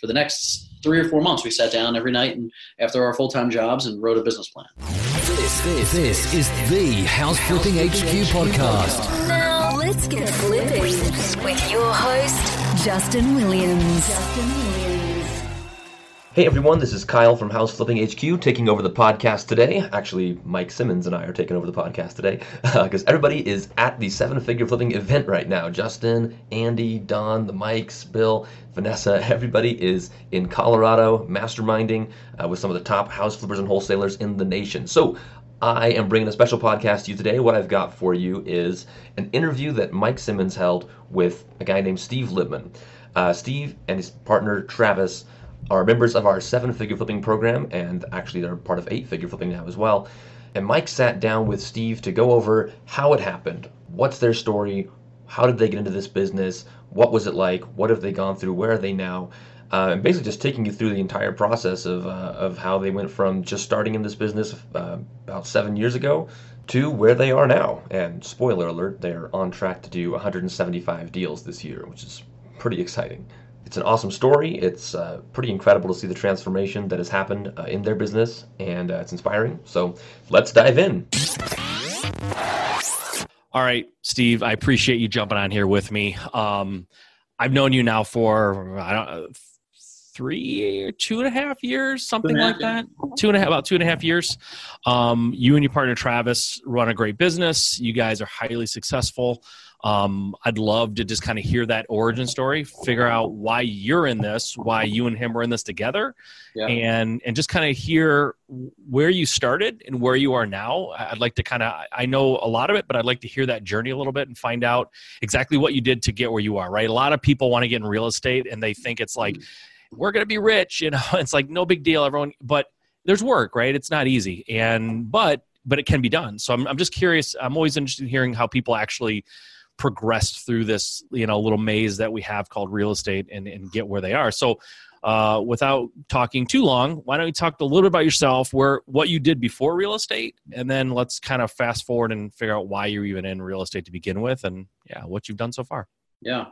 for the next three or four months, we sat down every night and after our full time jobs and wrote a business plan. This, this, this is the House Flipping HQ podcast. Now let's get flipping with your host, Justin Williams. Justin Williams. Hey everyone, this is Kyle from House Flipping HQ taking over the podcast today. Actually, Mike Simmons and I are taking over the podcast today because everybody is at the seven figure flipping event right now. Justin, Andy, Don, the Mikes, Bill, Vanessa, everybody is in Colorado masterminding uh, with some of the top house flippers and wholesalers in the nation. So, I am bringing a special podcast to you today. What I've got for you is an interview that Mike Simmons held with a guy named Steve Libman. Uh, Steve and his partner Travis are members of our seven figure flipping program, and actually they're part of eight figure flipping now as well. And Mike sat down with Steve to go over how it happened, what's their story, how did they get into this business, what was it like, what have they gone through, where are they now, uh, and basically just taking you through the entire process of, uh, of how they went from just starting in this business uh, about seven years ago to where they are now. And spoiler alert, they're on track to do 175 deals this year, which is pretty exciting it's an awesome story. It's uh, pretty incredible to see the transformation that has happened uh, in their business, and uh, it's inspiring. So let's dive in. All right, Steve, I appreciate you jumping on here with me. Um, I've known you now for I don't three two and a half years, something like that. Two and a half, about two and a half years. Um, you and your partner Travis run a great business. You guys are highly successful. Um, I'd love to just kind of hear that origin story, figure out why you're in this, why you and him are in this together, yeah. and and just kind of hear where you started and where you are now. I'd like to kind of I know a lot of it, but I'd like to hear that journey a little bit and find out exactly what you did to get where you are. Right? A lot of people want to get in real estate and they think it's like we're going to be rich. You know, it's like no big deal. Everyone, but there's work, right? It's not easy, and but but it can be done. So I'm I'm just curious. I'm always interested in hearing how people actually progressed through this you know little maze that we have called real estate and, and get where they are. So uh, without talking too long why don't you talk a little bit about yourself where what you did before real estate and then let's kind of fast forward and figure out why you're even in real estate to begin with and yeah what you've done so far. Yeah.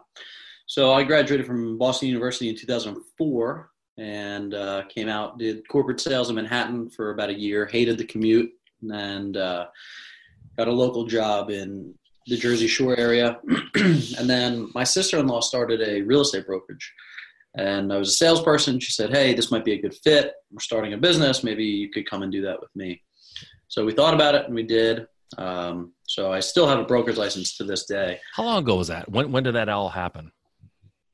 So i graduated from boston university in 2004 and uh, came out did corporate sales in manhattan for about a year hated the commute and uh, got a local job in the Jersey Shore area. and then my sister in law started a real estate brokerage. And I was a salesperson. She said, Hey, this might be a good fit. We're starting a business. Maybe you could come and do that with me. So we thought about it and we did. Um, so I still have a broker's license to this day. How long ago was that? When, when did that all happen?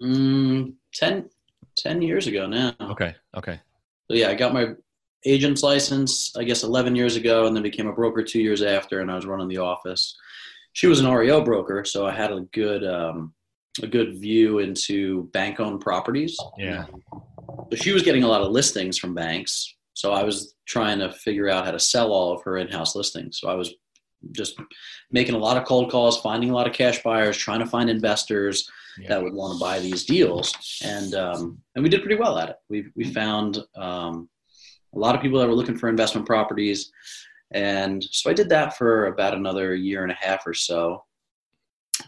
Mm, 10, 10 years ago now. Okay. Okay. So yeah, I got my agent's license, I guess 11 years ago, and then became a broker two years after, and I was running the office she was an REO broker, so I had a good um, a good view into bank owned properties. Yeah. So she was getting a lot of listings from banks. So I was trying to figure out how to sell all of her in house listings. So I was just making a lot of cold calls, finding a lot of cash buyers, trying to find investors yeah. that would want to buy these deals, and um, and we did pretty well at it. We we found um, a lot of people that were looking for investment properties. And so I did that for about another year and a half or so.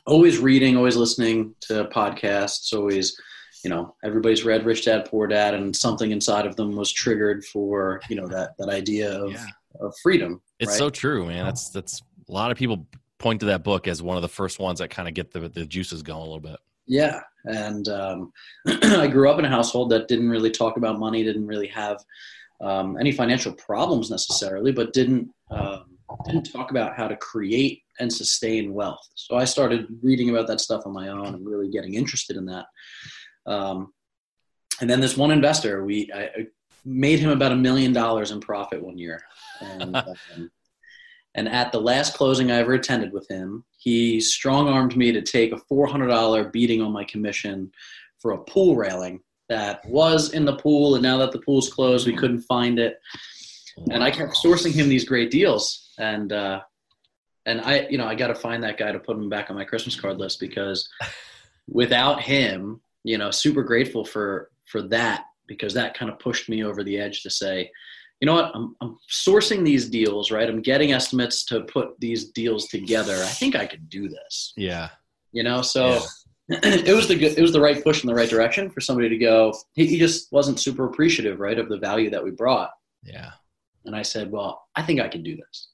Always reading, always listening to podcasts, always, you know, everybody's read Rich Dad Poor Dad, and something inside of them was triggered for, you know, that that idea of yeah. of freedom. It's right? so true, man. That's that's a lot of people point to that book as one of the first ones that kind of get the the juices going a little bit. Yeah, and um, I grew up in a household that didn't really talk about money, didn't really have um, any financial problems necessarily, but didn't um, didn't talk about how to create and sustain wealth. So I started reading about that stuff on my own and really getting interested in that. Um, and then this one investor, we I, I made him about a million dollars in profit one year, and um, and at the last closing I ever attended with him, he strong armed me to take a four hundred dollar beating on my commission for a pool railing that was in the pool, and now that the pool's closed, we couldn't find it. And I kept sourcing him these great deals, and uh, and I, you know, I got to find that guy to put him back on my Christmas card list because without him, you know, super grateful for for that because that kind of pushed me over the edge to say, you know what, I'm, I'm sourcing these deals, right? I'm getting estimates to put these deals together. I think I could do this. Yeah. You know, so. Yeah it was the good, it was the right push in the right direction for somebody to go. He, he just wasn't super appreciative, right, of the value that we brought. Yeah. And I said, well, I think I can do this.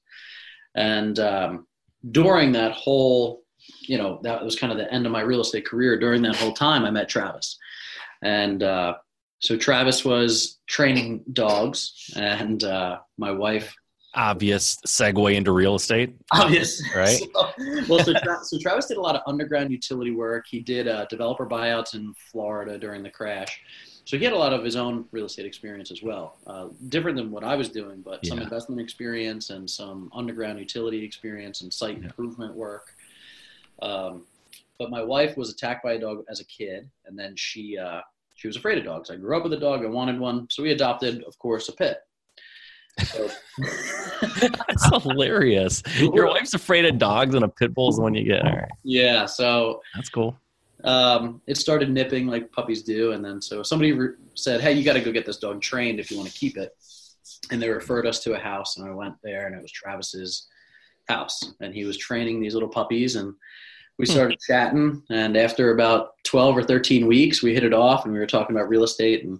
And um, during that whole, you know, that was kind of the end of my real estate career. During that whole time, I met Travis, and uh, so Travis was training dogs, and uh, my wife Obvious segue into real estate. obvious. Right. So, well so, Tra- so travis did a lot of underground utility work. He did uh, developer buyouts in florida during the crash. So he had a lot of his own real estate experience as well uh, different than what i was doing but some investment experience and some underground utility experience and site Yeah. improvement work. Um, but my wife was attacked by a dog as a kid and then she uh, she was afraid of dogs. I grew up with a dog. I wanted one. So we adopted of course a pit so, That's hilarious. Your wife's afraid of dogs and a pit bull is the one you get. All right. yeah so That's cool. um, it started nipping like puppies do, and then so somebody re- said, "Hey, you got to go get this dog trained if you want to keep it." And they referred us to a house, and I went there, and it was Travis's house, and he was training these little puppies, and we Hmm. started chatting. And after about twelve or thirteen weeks, we hit it off, and we were talking about real estate, and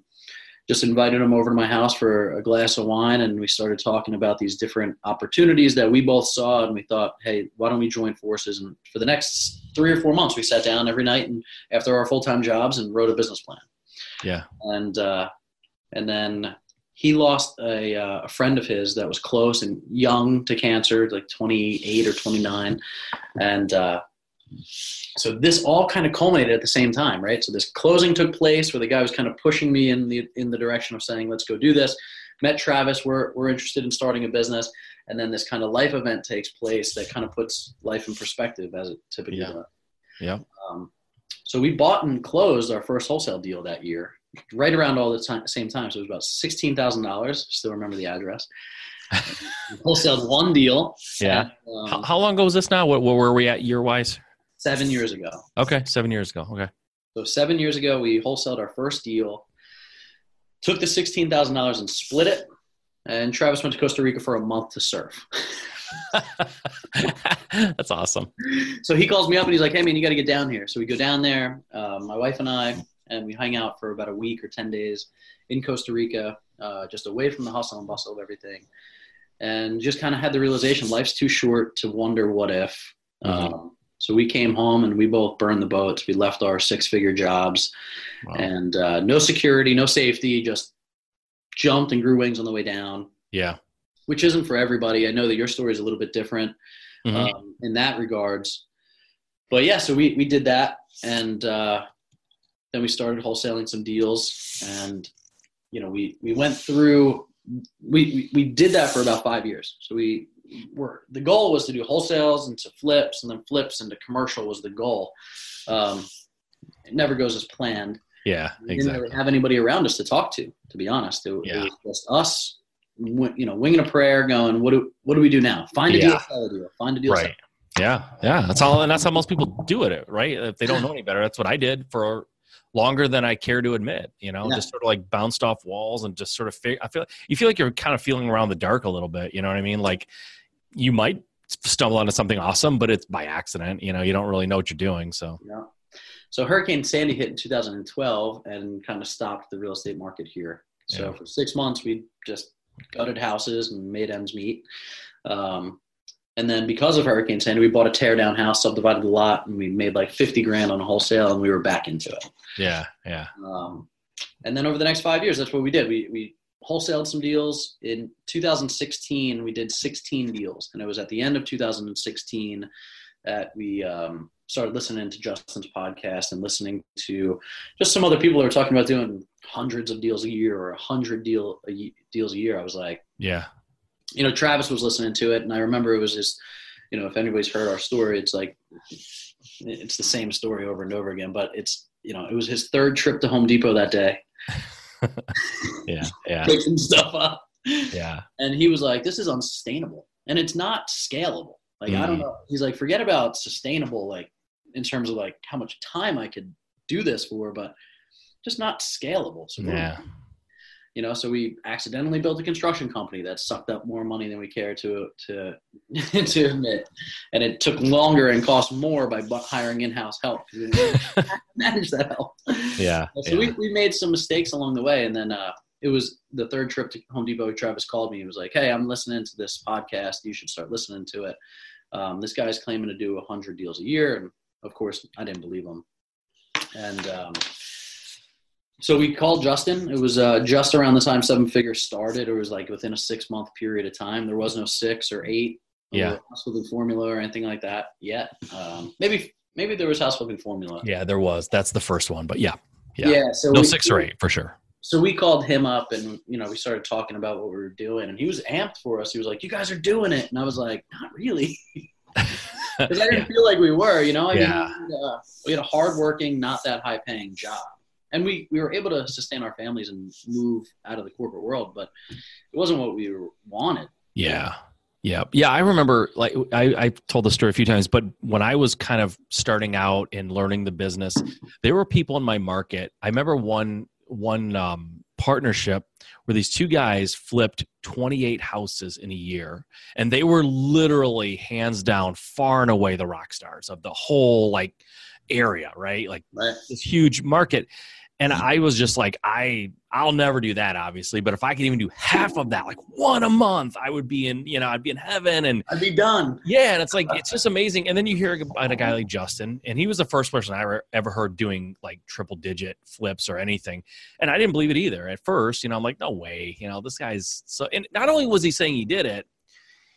just invited him over to my house for a glass of wine, and we started talking about these different opportunities that we both saw, and we thought, "Hey, why don't we join forces?" And for the next three or four months, we sat down every night and after our full time jobs and wrote a business plan. Yeah. And uh, and then he lost a, uh, a friend of his that was close and young to cancer, like 28 or 29, and uh, so this all kind of culminated at the same time, right? So this closing took place where the guy was kind of pushing me in the in the direction of saying, "Let's go do this." Met Travis, we're we're interested in starting a business, and then this kind of life event takes place that kind of puts life in perspective as it typically Yeah. does. Yeah. Um, so we bought and closed our first wholesale deal that year, right around all the time, same time. So it was about sixteen thousand dollars. Still remember the address. We wholesaled one deal. Yeah. um, How, how long ago was this now? What, what were we at year wise? Seven years ago. Okay. Seven years ago. Okay. So seven years ago, we wholesaled our first deal. Took the sixteen thousand dollars and split it. And Travis went to Costa Rica for a month to surf. That's awesome. so he calls me up and he's like, "Hey man, you got to get down here." So we go down there, uh, my wife and I, and we hang out for about a week or ten days in Costa Rica, uh, just away from the hustle and bustle of everything, and just kind of had the realization life's too short to wonder what if. Mhm. Um, so we came home and we both burned the boats. We left our six-figure jobs Wow. and uh, no security, no safety, just jumped and grew wings on the way down, Yeah. which isn't for everybody. I know that your story is a little bit different Mhm. um, in that regards. But yeah, so we, we did that. And uh, then we started wholesaling some deals. And, you know, we, we went through, we, we, we did that for about five years. So we were, the goal was to do wholesales into flips and then flips into commercial was the goal. Um, it never goes as planned. yeah. We didn't Exactly. really have anybody around us to talk to, to be honest. It, it was just us, you know, winging a prayer, going, "What do what do we do now? Find a deal, Yeah. sell a deal. Find a deal, Right. Yeah. Yeah. That's all. And that's how most people do it. Right. If they don't know any better, that's what I did for longer than I care to admit. You know, Yeah. just sort of like bounced off walls and just sort of. Fig- I feel you feel like you're kind of feeling around the dark a little bit. You know what I mean? Like you might stumble onto something awesome, but it's by accident. You know, you don't really know what you're doing. So Yeah. So Hurricane Sandy hit in 2012 and kind of stopped the real estate market here. So Yeah. for six months, we just gutted houses and made ends meet. Um, and then because of Hurricane Sandy, we bought a tear down house, subdivided the lot, and we made like 50 grand on a wholesale, and we were back into it. yeah. Yeah. Um, and then over the next five years, that's what we did. We, we wholesaled some deals. In 2016, we did 16 deals. And it was at the end of 2016 that we um, started listening to Justin's podcast and listening to just some other people that were talking about doing hundreds of deals a year or 100 deal, a, deals a year. I was like, Yeah. you know, Travis was listening to it. And I remember it was just, you know, if anybody's heard our story, it's like, it's the same story over and over again, but it's, you know, it was his third trip to Home Depot that day Yeah. Yeah. picking stuff up. Yeah. And he was like, this is unsustainable and it's not scalable. Like, I don't Mm. know. He's like, forget about sustainable, like in terms of like how much time I could do this for, but just not scalable. So what do we Yeah. You know, so we accidentally built a construction company that sucked up more money than we care to to to admit, and it took longer and cost more by hiring in-house help manage that help. Yeah. So we, we made some mistakes along the way, and then uh, it was the third trip to Home Depot. Travis called me. He was like, "Hey, I'm listening to this podcast. You should start listening to it. Um, this guy's claiming to do 100 deals a year." And of course, I didn't believe him. And um, so we called Justin. It was uh, just around the time Seven Figures started. It was like within a six month period of time. There was no six or eight. Yeah. House flipping formula or anything like that yet. Um, maybe maybe there was house flipping formula. Yeah, there was. That's the first one, but yeah, yeah. Yeah. so no we- six or eight for sure. so we called him up and you know we started talking about what we were doing and he was amped for us he was like you guys are doing it and i was like not really because i didn't Yeah. feel like we were you know I Yeah. mean, we, had, uh, we had a hardworking not that high paying job and we, we were able to sustain our families and move out of the corporate world but it wasn't what we wanted Yeah. Yeah. Yeah. I remember like I, I told the story a few times, but when I was kind of starting out and learning the business, there were people in my market. I remember one one um, partnership where these two guys flipped 28 houses in a year and they were literally hands down far and away the rock stars of the whole like area right like right this huge market and i was just like i i'll never do that obviously but if i could even do half of that like one a month i would be in you know i'd be in heaven and i'd be done. Yeah and it's like it's just amazing. And then you hear about a guy like justin and he was the first person i ever, ever heard doing like triple digit flips or anything. And i didn't believe it either at first you know i'm like no way you know this guy's so and not only was he saying he did it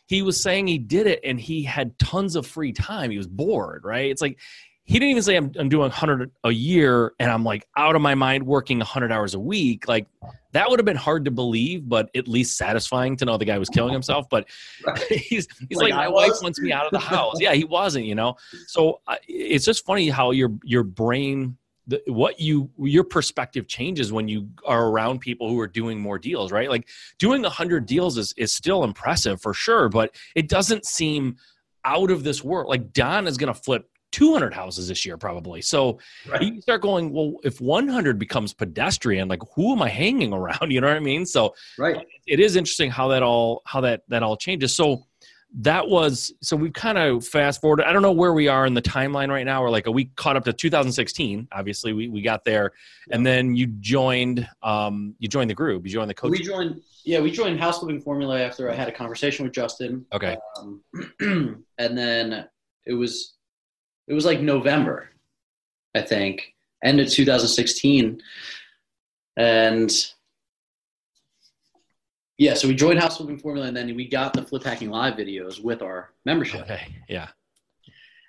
he was saying he did it and he had tons of free time. He was bored right? It's like he didn't even say I'm, I'm doing 100 a year and I'm like out of my mind working 100 hours a week. Like that would have been hard to believe, but at least satisfying to know the guy was killing himself. But he's he's Like like, my wife wants me out of the house. yeah, he wasn't, you know. So uh, it's just funny how your your brain. The, what you your perspective changes when you are around people who are doing more deals right like doing 100 deals is, is still impressive for sure but it doesn't seem out of this world like don is going to flip 200 houses this year probably. So Right. you start going well if 100 becomes pedestrian like who am i hanging around? You know what i mean? So right. it is interesting how that all how that that all changes. So that was so we've kind of fast forwarded. I don't know where we are in the timeline right now. We're like a week caught up to 2016 obviously. We, we got there. And then you joined um you joined the group. You joined the coach we joined yeah we joined house flipping formula after i had a conversation with justin. Okay. Um, and then it was it was like November, I think, end of 2016, and yeah, so we joined House Flipping Formula, and then we got the Flip Hacking Live videos with our membership, okay yeah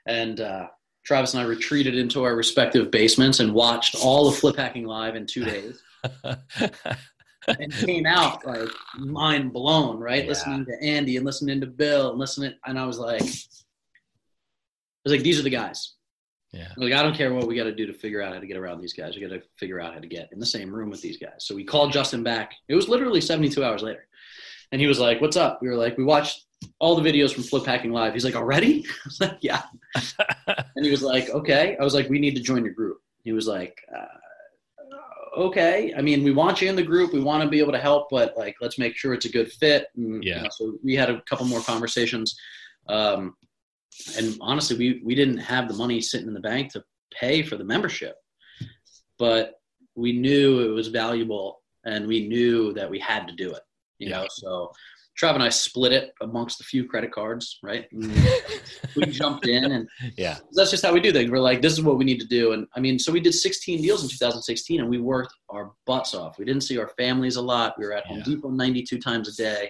and uh, Travis and I retreated into our respective basements and watched all of Flip Hacking Live in two days. and came out like mind blown, right? Yeah. Listening to Andy and listening to Bill and listening, and I was like, was like, these are the guys. yeah Like, I don't care what we got to do to figure out how to get around these guys. We got to figure out how to get in the same room with these guys. So we called Justin back. It was literally 72 hours later. And he was like, What's up? We were like, We watched all the videos from Flip Hacking Live. He's like, Already? I was like, Yeah. and he was like, Okay. I was like, We need to join your group. He was like, uh, Okay. I mean, we want you in the group. We want to be able to help, but like, let's make sure it's a good fit. And, you Yeah. know, so we had a couple more conversations. Um, and honestly, we, we didn't have the money sitting in the bank to pay for the membership, but we knew it was valuable and we knew that we had to do it, you Yeah. know? So Trav and I split it amongst a few credit cards, right? We jumped in and yeah that's just how we do things. We're like, this is what we need to do. And I mean, so we did 16 deals in 2016 and we worked our butts off. We didn't see our families a lot. We were at Home Yeah. Depot 92 times a day,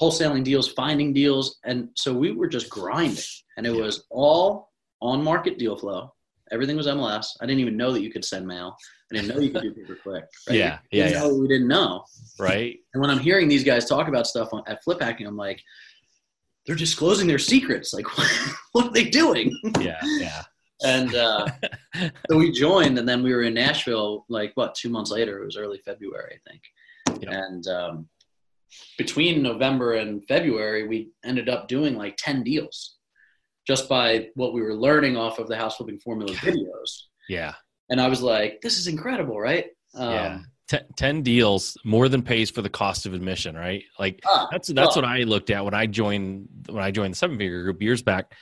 wholesaling deals, finding deals. And so we were just grinding. And it Yeah. was all on market deal flow. Everything was MLS. I didn't even know that you could send mail. I didn't know you could do pay per click. Right? Yeah, We yeah, yeah. we didn't know. right And when I'm hearing these guys talk about stuff on, at Flip Hacking, I'm like, they're disclosing their secrets. Like, what are they doing? yeah yeah And uh, so we joined, and then we were in Nashville like what two months later. It was early February, I think. Yep. And um, between November and February, we ended up doing like ten deals, just by what we were learning off of the house flipping formula videos. yeah And I was like, "This is incredible, right?" Um, Yeah. Ten, 10 deals more than pays for the cost of admission right like Ah, that's that's what i looked at when i joined when i joined the seven figure group years back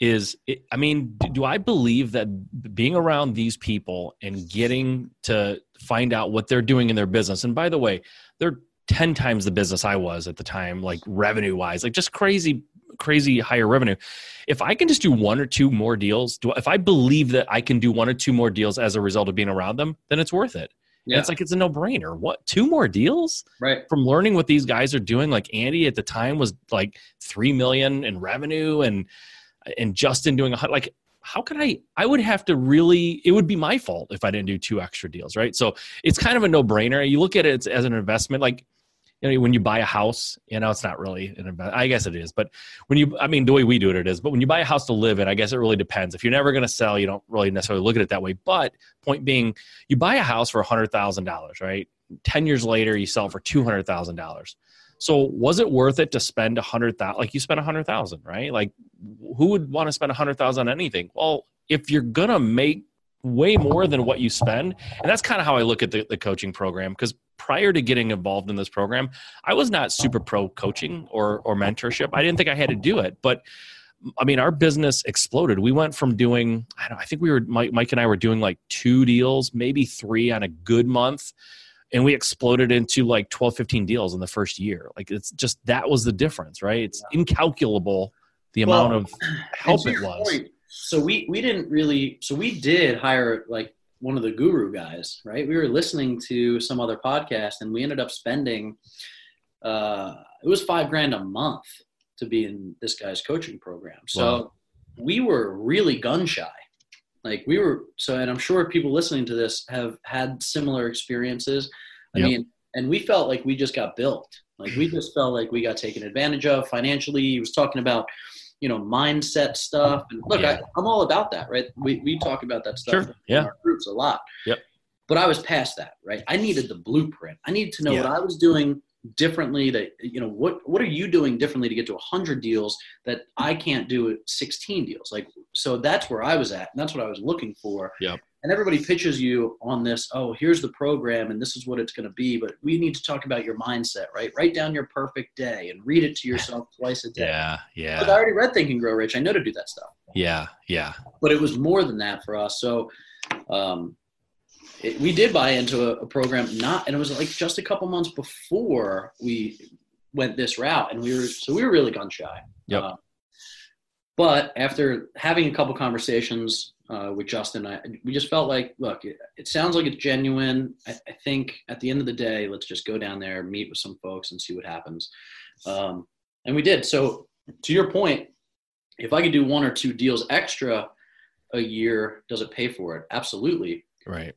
is it, i mean do, do i believe that being around these people and getting to find out what they're doing in their business and by the way they're 10 times the business i was at the time like revenue wise like just crazy crazy higher revenue if i can just do one or two more deals do if i believe that i can do one or two more deals as a result of being around them then it's worth it Yeah. it's like it's a no-brainer. What two more deals right. from learning what these guys are doing? Like Andy at the time was like three million in revenue, and and Justin doing a like. How could I? I would have to really. It would be my fault if I didn't do two extra deals, right? So it's kind of a no-brainer. You look at it as an investment, like you know, when you buy a house, you know, it's not really an investment. I guess it is, but when you, I mean, the way we do it, it is. But when you buy a house to live in, I guess it really depends. If you're never going to sell, you don't really necessarily look at it that way. But point being, you buy a house for hundred thousand dollars, right? Ten years later, you sell for two hundred thousand dollars. So was it worth it to spend a hundred thousand? Like you spent a hundred thousand, right? Like who would want to spend a hundred thousand on anything? Well, if you're gonna make way more than what you spend, and that's kind of how I look at the, the coaching program. Because prior to getting involved in this program, I was not super pro coaching or or mentorship. I didn't think I had to do it, but I mean, our business exploded. We went from doing, I don't know, I think we were, Mike, Mike and I were doing like two deals, maybe three on a good month. And we exploded into like 12, 15 deals in the first year. Like it's just, that was the difference, right? It's incalculable the Well, amount of help it was. point, so we we didn't really. So we did hire like one of the guru guys, right? We were listening to some other podcast, and we ended up spending. Uh, it was five grand a month to be in this guy's coaching program. So Wow. we were really gun shy. Like we were so, and I'm sure people listening to this have had similar experiences. I Yep. mean, and we felt like we just got built. Like we just felt like we got taken advantage of financially. He was talking about, you know, mindset stuff. And look, Yeah. I, I'm all about that, right? We we talk about that stuff Sure, in yeah. our groups a lot. Yep. But I was past that, right? I needed the blueprint. I needed to know what I was doing differently that you know what what are you doing differently to get to 100 deals that I can't do at 16 deals like so that's where I was at and that's what I was looking for Yep. And everybody pitches you on this oh here's the program and this is what it's going to be but we need to talk about your mindset right write down your perfect day and read it to yourself twice a day Yeah. Look, I Yeah. already read Think and Grow Rich I know to do that stuff Yeah. Yeah. but it was more than that for us. So um, it, we did buy into a, a program, not, and it was like just a couple months before we went this route, and we were so we were really gun shy. Yep. Uh, but after having a couple conversations uh, with Justin, I, we just felt like, look, it, it sounds like it's genuine. I, I think at the end of the day, let's just go down there, meet with some folks, and see what happens. Um, and we did. So to your point, if I could do one or two deals extra a year, does it pay for it? Absolutely. Right.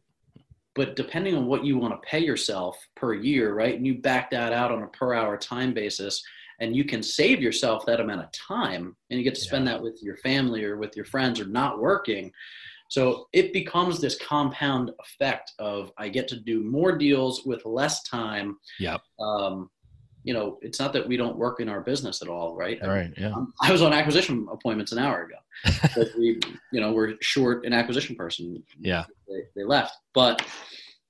But depending on what you want to pay yourself per year, right? And you back that out on a per hour time basis, and you can save yourself that amount of time and you get to spend that with your family or with your friends or not working. So it becomes this compound effect of I get to do more deals with less time. Yep. Um, you know, it's not that we don't work in our business at all, right? All right. Yeah. I was on acquisition appointments an hour ago. but we, you know, we're short an acquisition person. Yeah. They, they left, but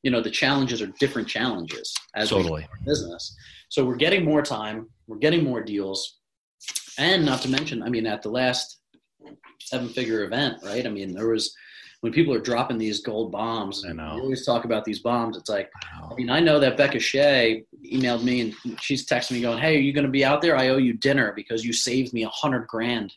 you know, the challenges are different challenges as we Totally. business. So we're getting more time, we're getting more deals, and not to mention, I mean, at the last seven-figure event, right? I mean, there was when people are dropping these gold bombs. I know. We always talk about these bombs. It's like, Wow. I mean, I know that Becca Shea emailed me and she's texting me going, "Hey, are you going to be out there? I owe you dinner because you saved me a hundred grand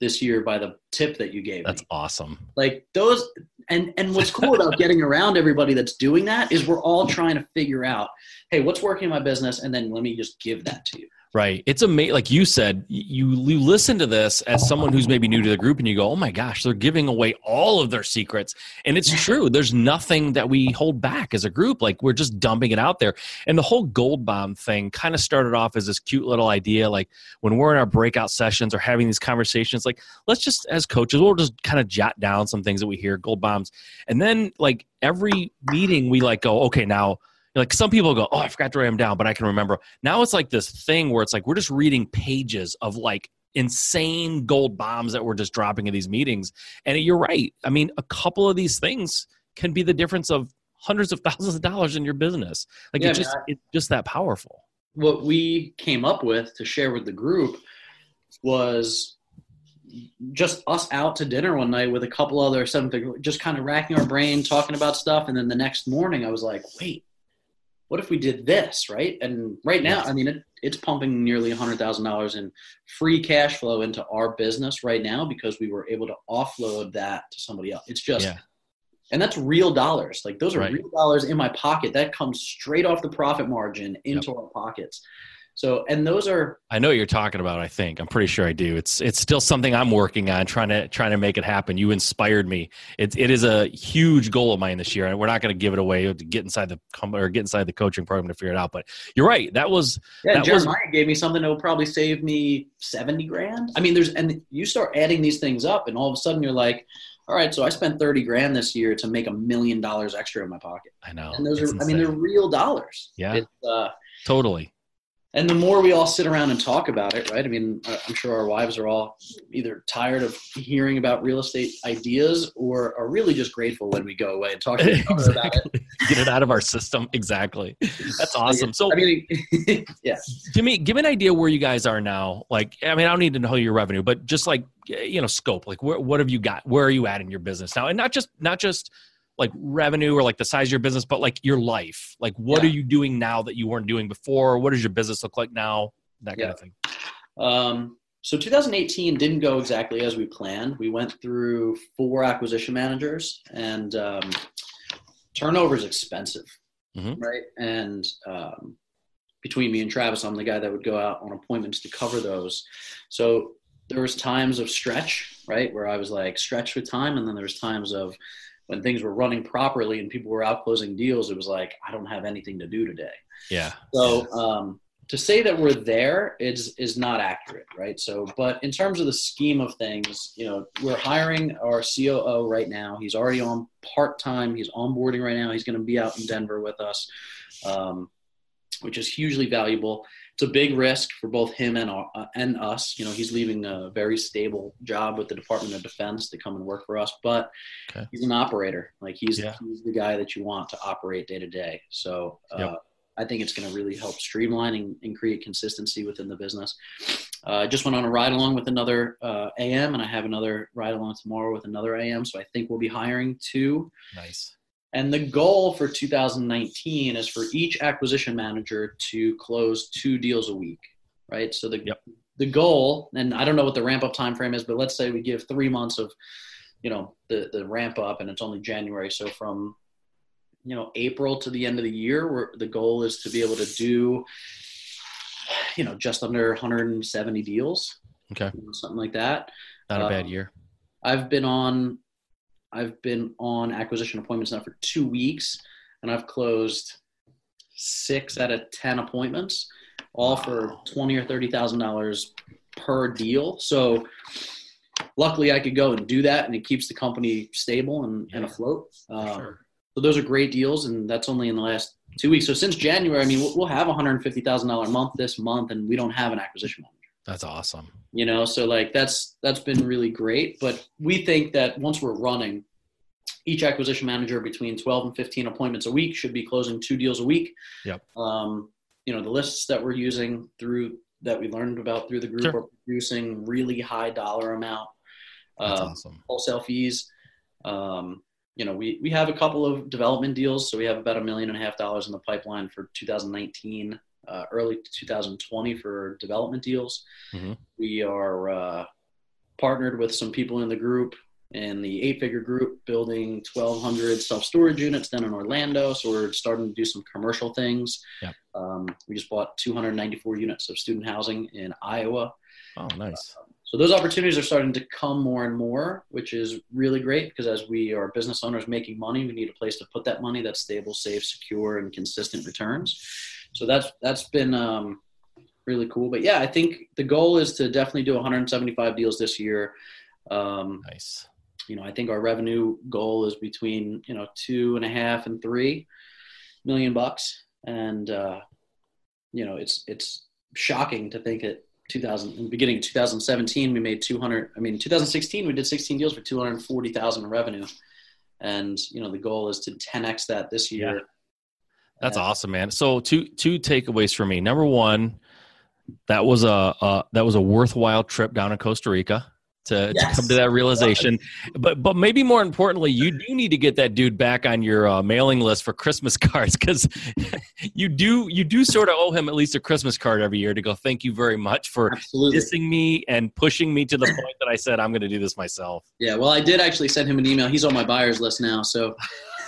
this year by the tip that you gave That's me." awesome. Like those, and and what's cool about getting around everybody that's doing that is we're all trying to figure out, hey, what's working in my business, and then let me just give that to you. Right. It's amazing. Like you said, you you listen to this as someone who's maybe new to the group, and you go, "Oh my gosh, they're giving away all of their secrets." And it's true. There's nothing that we hold back as a group. Like we're just dumping it out there. And the whole gold bomb thing kind of started off as this cute little idea. Like when we're in our breakout sessions or having these conversations, like let's just as coaches, we'll just kind of jot down some things that we hear, gold bombs, and then like every meeting, we like go, "Okay, now." Like some people go, oh, I forgot to write them down, but I can remember. Now it's like this thing where it's like we're just reading pages of like insane gold bombs that we're just dropping in these meetings. And you're right. I mean, a couple of these things can be the difference of hundreds of thousands of dollars in your business. Like Yeah, it's just I- it's just that powerful. what we came up with to share with the group was just us out to dinner one night with a couple other seven just kind of racking our brain, talking about stuff. And then the next morning, I was like, wait, what if we did this? Right. And right now, Yes. I mean, it, it's pumping nearly $100,000 in free cash flow into our business right now because we were able to offload that to somebody else. It's just, Yeah. and that's real dollars. Like those are Right. real dollars in my pocket. That comes straight off the profit margin into our pockets. So, and those are I know what you're talking about. I think I'm pretty sure I do. It's it's still something I'm working on, trying to trying to make it happen. You inspired me. It it is a huge goal of mine this year, and we're not going to give it away to get inside the or get inside the coaching program to figure it out. But you're right. That was yeah. That was- gave me something that will probably save me seventy grand. I mean, there's and you start adding these things up, and all of a sudden you're like, all right, so I spent thirty grand this year to make a million dollars extra in my pocket, I know. and those It's are, I mean, they're real dollars. Yeah. It's, uh, totally. And the more we all sit around and talk about it, right? I mean, I'm sure our wives are all either tired of hearing about real estate ideas or are really just grateful when we go away and talk to other about it. Get it out of our system. Exactly. That's awesome. So I mean, yeah. give me give me an idea where you guys are now. Like, I mean, I don't need to know your revenue, but just like you know, scope. Like, where, what have you got? Where are you at in your business now? And not just not just like revenue or like the size of your business, but like your life. Like, what Yeah. are you doing now that you weren't doing before? What does your business look like now? That kind Yeah. of thing. Um, so 2018 didn't go exactly as we planned. We went through four acquisition managers, and um, turnover is expensive, Mhm. right? And um, between me and Travis, I'm the guy that would go out on appointments to cover those. So there was times of stretch, right, where I was like stretched with time, and then there was times of when things were running properly and people were out closing deals. It was like I don't have anything to do today. Yeah. So um, to say that we're there is is not accurate, right? So, but in terms of the scheme of things, you know, we're hiring our COO right now. He's already on part time. He's onboarding right now. He's going to be out in Denver with us, um, which is hugely valuable. It's a big risk for both him and our, uh, and us. You know, he's leaving a very stable job with the Department of Defense to come and work for us, but Okay. he's an operator. Like he's Yeah. he's the guy that you want to operate day to day. So. Uh, Yep. I think it's going to really help streamline and, and create consistency within the business. Uh, I just went on a ride along with another uh, AM, and I have another ride along tomorrow with another AM. So I think we'll be hiring two. Nice. And the goal for 2019 is for each acquisition manager to close two deals a week, right? So the Yep. the goal, and I don't know what the ramp up time frame is, but let's say we give three months of, you know, the the ramp up, and it's only January. So from you know April to the end of the year, where the goal is to be able to do, you know, just under 170 deals, Okay. you know, something like that. Not a bad Um, year. I've been on I've been on acquisition appointments now for two weeks and I've closed six out of ten appointments, all for twenty or thirty thousand dollars per deal. So luckily I could go and do that and it keeps the company stable and, and afloat. Um, sure. So those are great deals and that's only in the last two weeks. So since January, I mean, we'll, we'll have a hundred fifty thousand dollar a month this month and we don't have an acquisition manager That's awesome. you know so like that's that's been really great but we think that once we're running each acquisition manager between 12 and 15 appointments a week should be closing two deals a week Yep. um, you know the lists that we're using through that we learned about through the group Sure. are producing really high dollar amount That's um, awesome. wholesale fees um, you know we, we have a couple of development deals so we have about a million and a half dollars in the pipeline for 2019 uh, early 2020 for development deals Mhm. we are uh, partnered with some people in the group in the eight figure group building 1200 self-storage units down in orlando so we're starting to do some commercial things Yep. um, we just bought 294 units of student housing in iowa Oh, nice. so those opportunities are starting to come more and more, which is really great because as we are business owners making money, we need a place to put that money that's stable, safe, secure, and consistent returns. So that's that's been um, really cool. But yeah, I think the goal is to definitely do 175 deals this year. Um, Nice. you know, I think our revenue goal is between you know two and a half and three million bucks, and uh, you know, it's it's shocking to think that 2000 in the beginning of 2017 we made 200. I mean, 2016 we did 16 deals for 240,000 in revenue. and you know the goal is to 10x that this year. That's awesome, man. So two two takeaways for me. Number one, that was a uh, that was a worthwhile trip down in Costa Rica to, Yes. to come to that realization. But but maybe more importantly, you do need to get that dude back on your uh, mailing list for Christmas cards because you do you do sort of owe him at least a Christmas card every year to go. Thank you very much for Absolutely. dissing me and pushing me to the point that I said I'm going to do this myself. Yeah, well, I did actually send him an email. He's on my buyers list now, so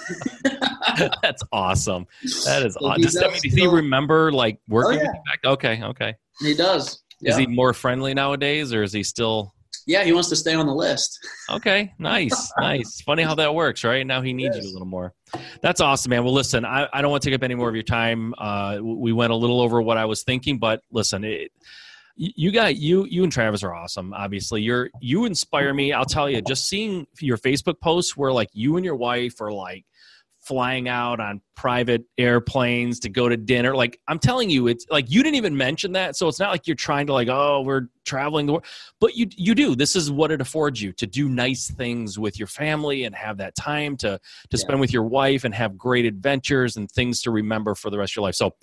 That's awesome. That is So awesome. he Does, I mean, does does he remember like working Oh, with back? Okay, okay. he does. Is he more friendly nowadays, or is he still? yeah, he wants to stay on the list. Okay, nice, nice. Funny how that works, right? Now he needs you a little more. That's awesome, man. Well, listen, I, I don't want to take up any more of your time. Uh, we went a little over what I was thinking, but listen, it, you got you you and Travis are awesome. Obviously, you're you inspire me. I'll tell you, just seeing your Facebook posts where like you and your wife are like flying out on private airplanes to go to dinner. Like I'm telling you, it's like you didn't even mention that, so it's not like you're trying to like, oh, we're traveling the world, but you you do. This is what it affords you to do nice things with your family and have that time to to Yeah. spend with your wife and have great adventures and things to remember for the rest of your life. So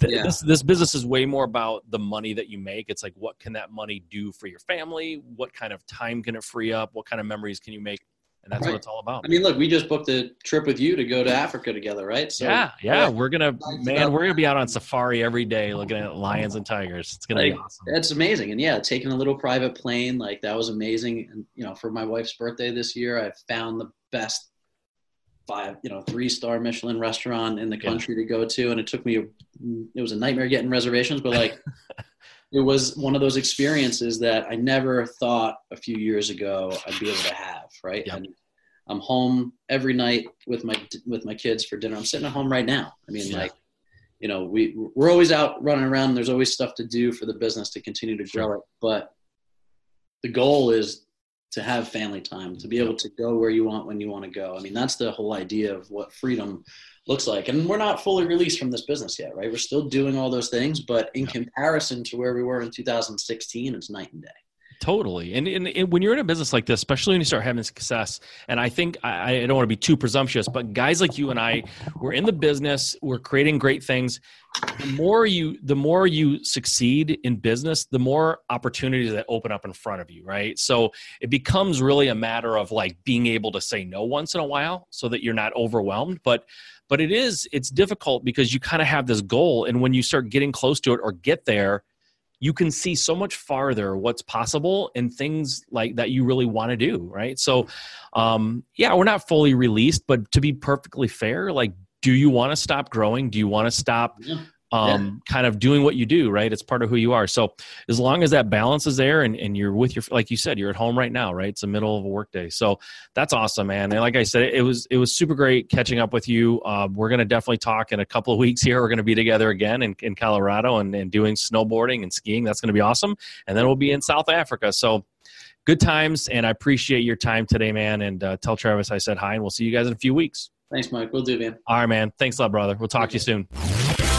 th- Yeah. this this business is way more about the money that you make. It's like what can that money do for your family? What kind of time can it free up? What kind of memories can you make? And that's Right. what it's all about. I mean, look, we just booked a trip with you to go to Africa together, right? So yeah, yeah, we're gonna man, we're gonna be out on safari every day, looking at lions and tigers. It's gonna be awesome. That's amazing. And yeah, taking a little private plane, like that was amazing. And you know, for my wife's birthday this year, I found the best five, you know, three star Michelin restaurant in the Yeah. country to go to. And it took me, it was a nightmare getting reservations, but like it was one of those experiences that I never thought a few years ago I'd be able to have. Right. Yep. And I'm home every night with my, with my kids for dinner. I'm sitting at home right now. I mean, Yeah. like, you know, we we're always out running around. There's always stuff to do for the business to continue to grow it. But the goal is to have family time, to be able to go where you want when you want to go. I mean, that's the whole idea of what freedom looks like. And we're not fully released from this business yet, right? We're still doing all those things, but in comparison to where we were in 2016, it's night and day. Totally. And, and, and when you're in a business like this, especially when you start having success, and I think I, I don't want to be too presumptuous, but guys like you and I, we're in the business, we're creating great things. The more you, the more you succeed in business, the more opportunities that open up in front of you, right? So it becomes really a matter of like being able to say no once in a while, so that you're not overwhelmed. But but it is it's difficult because you kind of have this goal, and when you start getting close to it or get there, you can see so much farther what's possible and things like that you really want to do right so um yeah we're not fully released but to be perfectly fair like do you want to stop growing do you want to stop Yeah. Um kind of doing what you do right? It's part of who you are. So as long as that balance is there and, and you're with your like you said you're at home right now right? It's the middle of a workday so that's awesome man. And like i said it was it was super great catching up with you. Uh, we're going to definitely talk in a couple of weeks here. We're going to be together again in, in colorado and, and doing snowboarding and skiing. That's going to be awesome. And then we'll be in south africa. So good times and i appreciate your time today man. And uh, tell travis i said hi and we'll see you guys in a few weeks. Thanks, Mike. We'll do, man. all right man. Thanks a lot brother. We'll talk to you soon